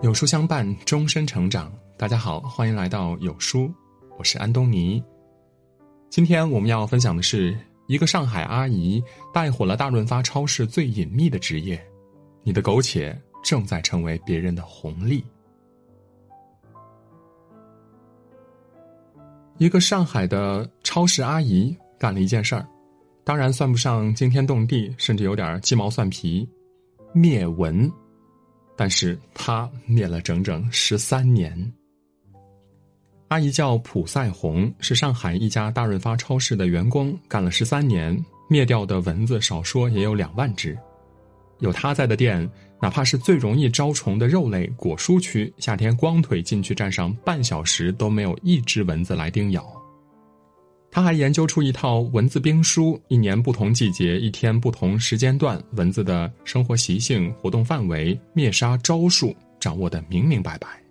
有书相伴，终身成长。大家好，欢迎来到有书，我是安东尼。今天我们要分享的是一个上海阿姨带火了大润发超市最隐秘的职业。你的苟且正在成为别人的红利。一个上海的超市阿姨干了一件事儿，当然算不上惊天动地，甚至有点鸡毛蒜皮，灭蚊。但是他灭了整整十三年。阿姨叫蒲赛红，是上海一家大润发超市的员工，干了十三年，灭掉的蚊子少说也有两万只。有她在的店，哪怕是最容易招虫的肉类果蔬区，夏天光腿进去站上半小时都没有一只蚊子来叮咬。他还研究出一套蚊子兵书，一年不同季节、一天不同时间段，蚊子的生活习性、活动范围、灭杀招数掌握的明明白白。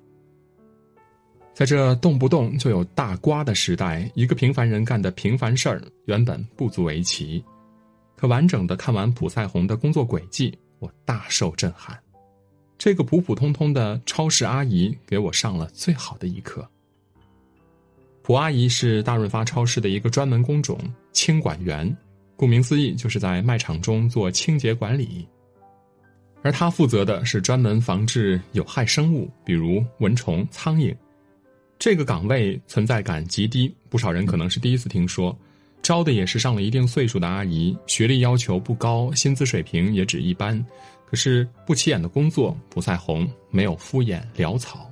在这动不动就有大瓜的时代，一个平凡人干的平凡事儿原本不足为奇，可完整的看完普赛红的工作轨迹，我大受震撼。这个普普通通的超市阿姨给我上了最好的一课。蒲阿姨是大润发超市的一个专门工种——清管员，顾名思义，就是在卖场中做清洁管理。而她负责的是专门防治有害生物，比如蚊虫、苍蝇。这个岗位存在感极低，不少人可能是第一次听说。招的也是上了一定岁数的阿姨，学历要求不高，薪资水平也只一般。可是不起眼的工作，不赛红没有敷衍潦草。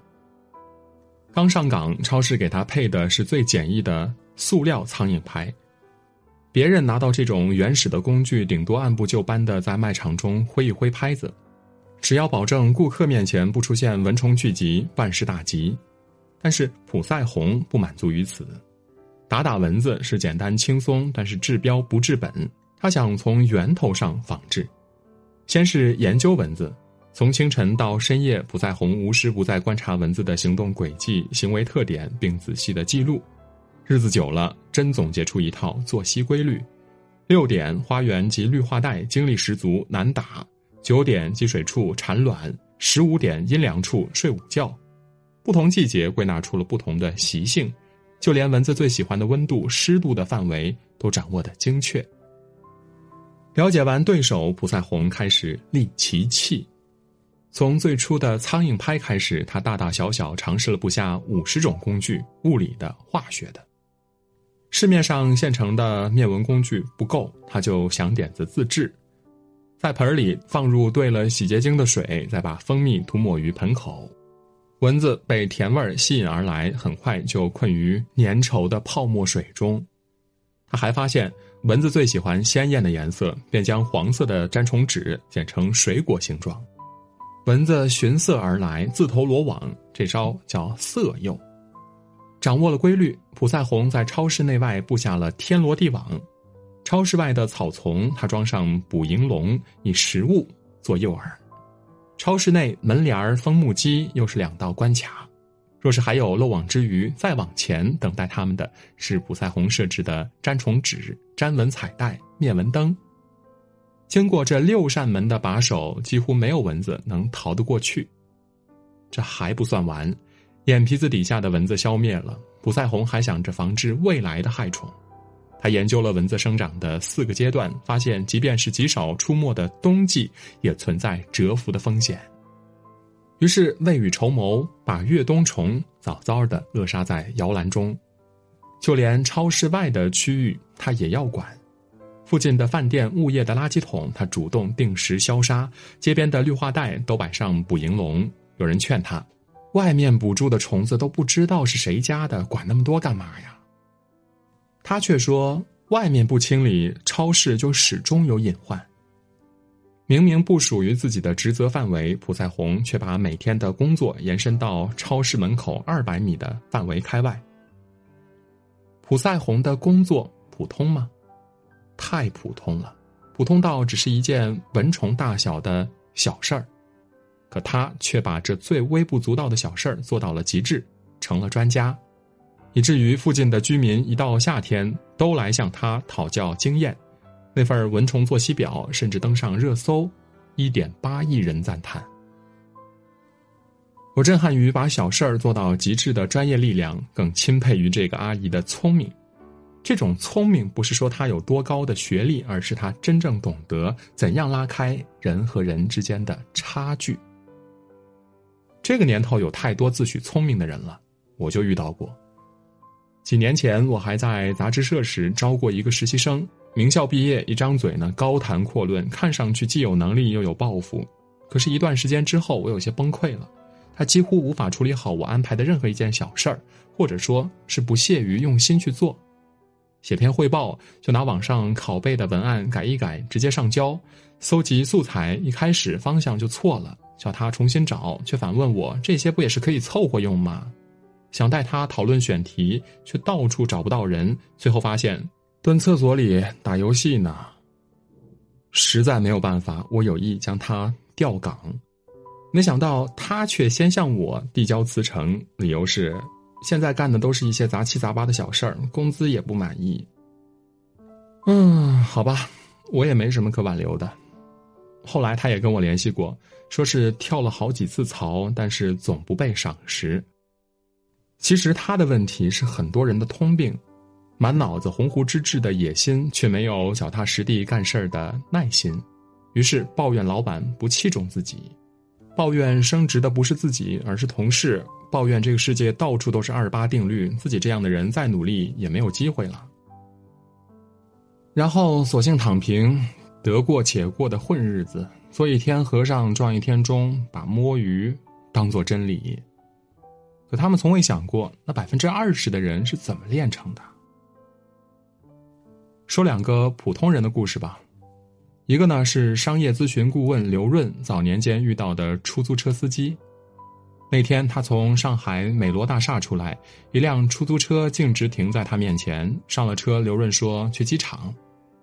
刚上岗，超市给他配的是最简易的塑料苍蝇拍。别人拿到这种原始的工具，顶多按部就班的在卖场中挥一挥拍子，只要保证顾客面前不出现蚊虫聚集，万事大吉。但是普赛红不满足于此，打打蚊子是简单轻松，但是治标不治本。他想从源头上防治，先是研究蚊子。从清晨到深夜，蒲赛红无时不在观察蚊子的行动轨迹、行为特点，并仔细的记录。日子久了，真总结出一套作息规律：六点花园及绿化带精力十足难打；九点积水处产卵；十五点阴凉处睡午觉。不同季节归纳出了不同的习性，就连蚊子最喜欢的温度、湿度的范围都掌握的精确。了解完对手，蒲赛红开始立其器。从最初的苍蝇拍开始，他大大小小尝试了不下五十种工具，物理的、化学的。市面上现成的灭蚊工具不够，他就想点子自制，在盆里放入兑了洗洁精的水，再把蜂蜜涂抹于盆口，蚊子被甜味吸引而来，很快就困于粘稠的泡沫水中。他还发现蚊子最喜欢鲜艳的颜色，便将黄色的粘虫纸剪成水果形状。蚊子寻色而来，自投罗网，这招叫色诱。掌握了规律，普赛红在超市内外布下了天罗地网。超市外的草丛，他装上捕蝇笼，以食物做诱饵。超市内门帘枫木机又是两道关卡。若是还有漏网之鱼，再往前等待他们的是普赛红设置的粘虫纸、粘蚊彩带、灭蚊灯。经过这六扇门的把手，几乎没有蚊子能逃得过去。这还不算完，眼皮子底下的蚊子消灭了，卜赛红还想着防治未来的害虫。他研究了蚊子生长的四个阶段，发现即便是极少出没的冬季，也存在蛰伏的风险。于是未雨绸缪，把越冬虫早早的扼杀在摇篮中。就连超市外的区域，他也要管。附近的饭店、物业的垃圾桶，他主动定时消杀；街边的绿化带都摆上捕蝇笼。有人劝他，外面捕住的虫子都不知道是谁家的，管那么多干嘛呀？他却说，外面不清理，超市就始终有隐患。明明不属于自己的职责范围，蒲赛红却把每天的工作延伸到超市门口二百米的范围开外。蒲赛红的工作普通吗？太普通了，普通到只是一件蚊虫大小的小事儿，可他却把这最微不足道的小事儿做到了极致，成了专家，以至于附近的居民一到夏天都来向他讨教经验。那份蚊虫作息表甚至登上热搜，一点八亿人赞叹。我震撼于把小事儿做到极致的专业力量，更钦佩于这个阿姨的聪明。这种聪明不是说他有多高的学历，而是他真正懂得怎样拉开人和人之间的差距。这个年头有太多自诩聪明的人了，我就遇到过。几年前我还在杂志社时招过一个实习生，名校毕业，一张嘴呢高谈阔论，看上去既有能力又有抱负。可是，一段时间之后，我有些崩溃了。他几乎无法处理好我安排的任何一件小事儿，或者说是不屑于用心去做。写篇汇报，就拿网上拷贝的文案改一改，直接上交。搜集素材，一开始方向就错了，叫他重新找，却反问我这些不也是可以凑合用吗？想带他讨论选题，却到处找不到人，最后发现蹲厕所里打游戏呢。实在没有办法，我有意将他调岗，没想到他却先向我递交辞呈，理由是。现在干的都是一些杂七杂八的小事儿，工资也不满意。嗯，好吧，我也没什么可挽留的。后来他也跟我联系过，说是跳了好几次槽，但是总不被赏识。其实他的问题是很多人的通病，满脑子鸿鹄之志的野心，却没有脚踏实地干事儿的耐心，于是抱怨老板不器重自己，抱怨升职的不是自己，而是同事。抱怨这个世界到处都是二八定律，自己这样的人再努力也没有机会了。然后索性躺平，得过且过的混日子，做一天和尚撞一天钟，把摸鱼当做真理。可他们从未想过，那百分之二十的人是怎么炼成的？说两个普通人的故事吧，一个呢是商业咨询顾问刘润早年间遇到的出租车司机。那天，他从上海美罗大厦出来，一辆出租车径直停在他面前。上了车，刘润说：“去机场。”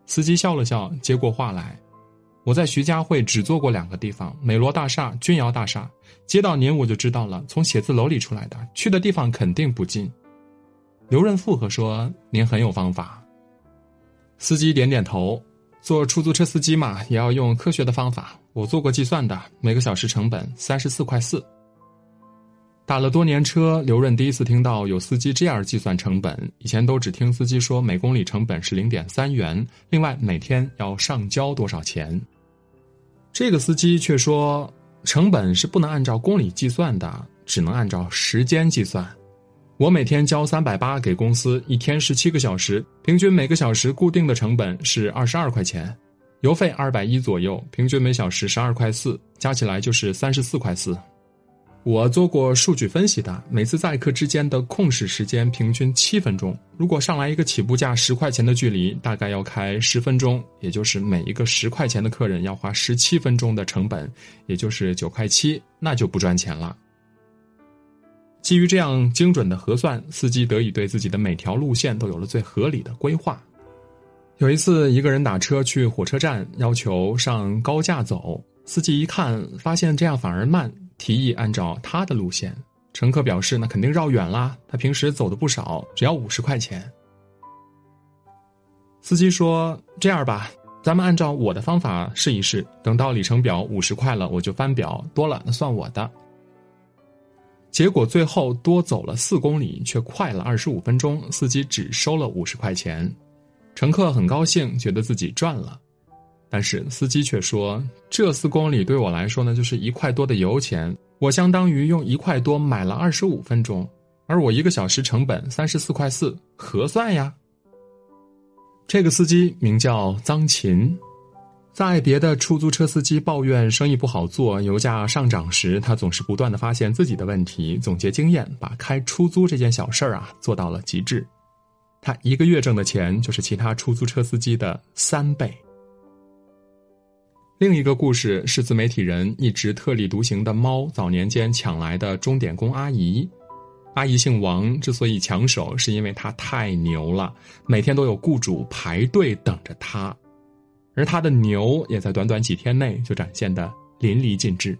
司机笑了笑，接过话来：“我在徐家汇只坐过两个地方，美罗大厦、君瑶大厦。接到您，我就知道了，从写字楼里出来的，去的地方肯定不近。”刘润附和说：“您很有方法。”司机点点头：“做出租车司机嘛，也要用科学的方法。我做过计算的，每个小时成本三十四块四。”打了多年车，刘润第一次听到有司机这样计算成本。以前都只听司机说每公里成本是零点三元，另外每天要上交多少钱。这个司机却说，成本是不能按照公里计算的，只能按照时间计算。我每天交三百八给公司，一天十七个小时，平均每个小时固定的成本是二十二块钱，油费二百一左右，平均每小时十二块四，加起来就是三十四块四。我做过数据分析的，每次载客之间的控时时间平均七分钟。如果上来一个起步价十块钱的距离，大概要开十分钟，也就是每一个十块钱的客人要花十七分钟的成本，也就是九块七，那就不赚钱了。基于这样精准的核算，司机得以对自己的每条路线都有了最合理的规划。有一次，一个人打车去火车站，要求上高架走，司机一看，发现这样反而慢。提议按照他的路线，乘客表示：“那肯定绕远啦，他平时走的不少，只要五十块钱。”司机说：“这样吧，咱们按照我的方法试一试，等到里程表五十块了，我就翻表，多了那算我的。”结果最后多走了四公里，却快了二十五分钟，司机只收了五十块钱，乘客很高兴，觉得自己赚了。但是司机却说：“这四公里对我来说呢，就是一块多的油钱，我相当于用一块多买了二十五分钟，而我一个小时成本三十四块四，合算呀。”这个司机名叫臧琴，在别的出租车司机抱怨生意不好做、油价上涨时，他总是不断的发现自己的问题，总结经验，把开出租这件小事儿啊做到了极致。他一个月挣的钱就是其他出租车司机的三倍。另一个故事是自媒体人一直特立独行的猫早年间抢来的钟点工阿姨。阿姨姓王，之所以抢手，是因为她太牛了，每天都有雇主排队等着她，而她的牛也在短短几天内就展现的淋漓尽致。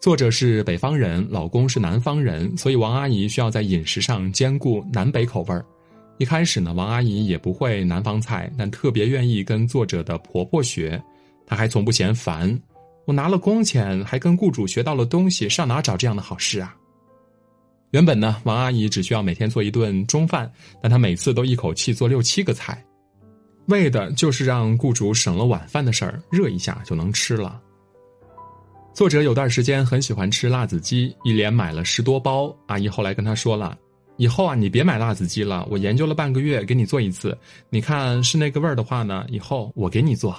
作者是北方人，老公是南方人，所以王阿姨需要在饮食上兼顾南北口味儿。一开始呢，王阿姨也不会南方菜，但特别愿意跟作者的婆婆学。她还从不嫌烦，我拿了工钱，还跟雇主学到了东西，上哪找这样的好事啊？原本呢，王阿姨只需要每天做一顿中饭，但她每次都一口气做六七个菜，为的就是让雇主省了晚饭的事儿，热一下就能吃了。作者有段时间很喜欢吃辣子鸡，一连买了十多包。阿姨后来跟他说了：“以后啊，你别买辣子鸡了，我研究了半个月，给你做一次，你看是那个味儿的话呢，以后我给你做。”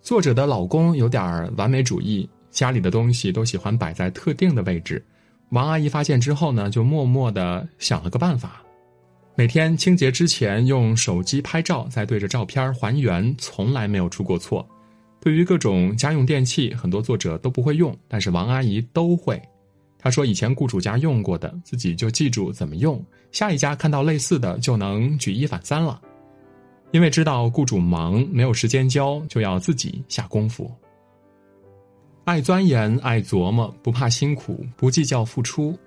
作者的老公有点儿完美主义，家里的东西都喜欢摆在特定的位置。王阿姨发现之后呢，就默默的想了个办法，每天清洁之前用手机拍照，再对着照片还原，从来没有出过错。对于各种家用电器，很多作者都不会用，但是王阿姨都会。她说以前雇主家用过的，自己就记住怎么用，下一家看到类似的就能举一反三了。因为知道雇主忙，没有时间教，就要自己下功夫。爱钻研，爱琢磨，不怕辛苦，不计较付出。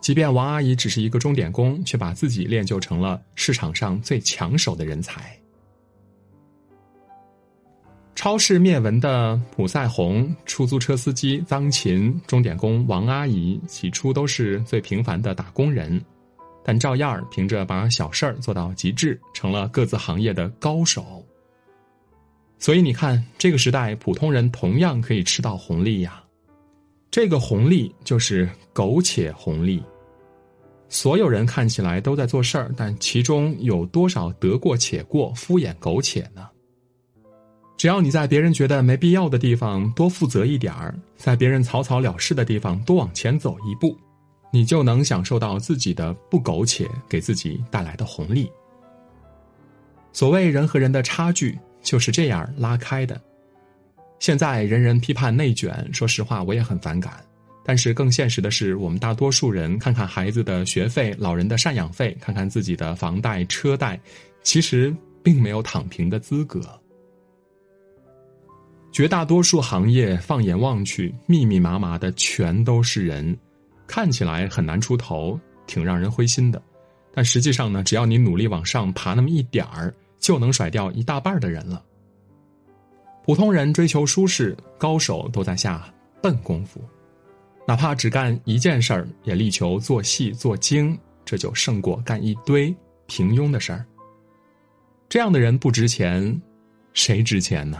即便王阿姨只是一个钟点工，却把自己练就成了市场上最抢手的人才。超市灭蚊的普赛红、出租车司机张琴、钟点工王阿姨，起初都是最平凡的打工人，但照样凭着把小事儿做到极致，成了各自行业的高手。所以你看，这个时代普通人同样可以吃到红利呀。这个红利就是苟且红利。所有人看起来都在做事儿，但其中有多少得过且过、敷衍苟且呢？只要你在别人觉得没必要的地方多负责一点儿，在别人草草了事的地方多往前走一步，你就能享受到自己的不苟且给自己带来的红利。所谓人和人的差距就是这样拉开的。现在人人批判内卷，说实话我也很反感。但是更现实的是，我们大多数人看看孩子的学费、老人的赡养费，看看自己的房贷、车贷，其实并没有躺平的资格。绝大多数行业，放眼望去，密密麻麻的全都是人，看起来很难出头，挺让人灰心的。但实际上呢，只要你努力往上爬那么一点儿，就能甩掉一大半的人了。普通人追求舒适，高手都在下笨功夫，哪怕只干一件事儿，也力求做细做精，这就胜过干一堆平庸的事儿。这样的人不值钱，谁值钱呢？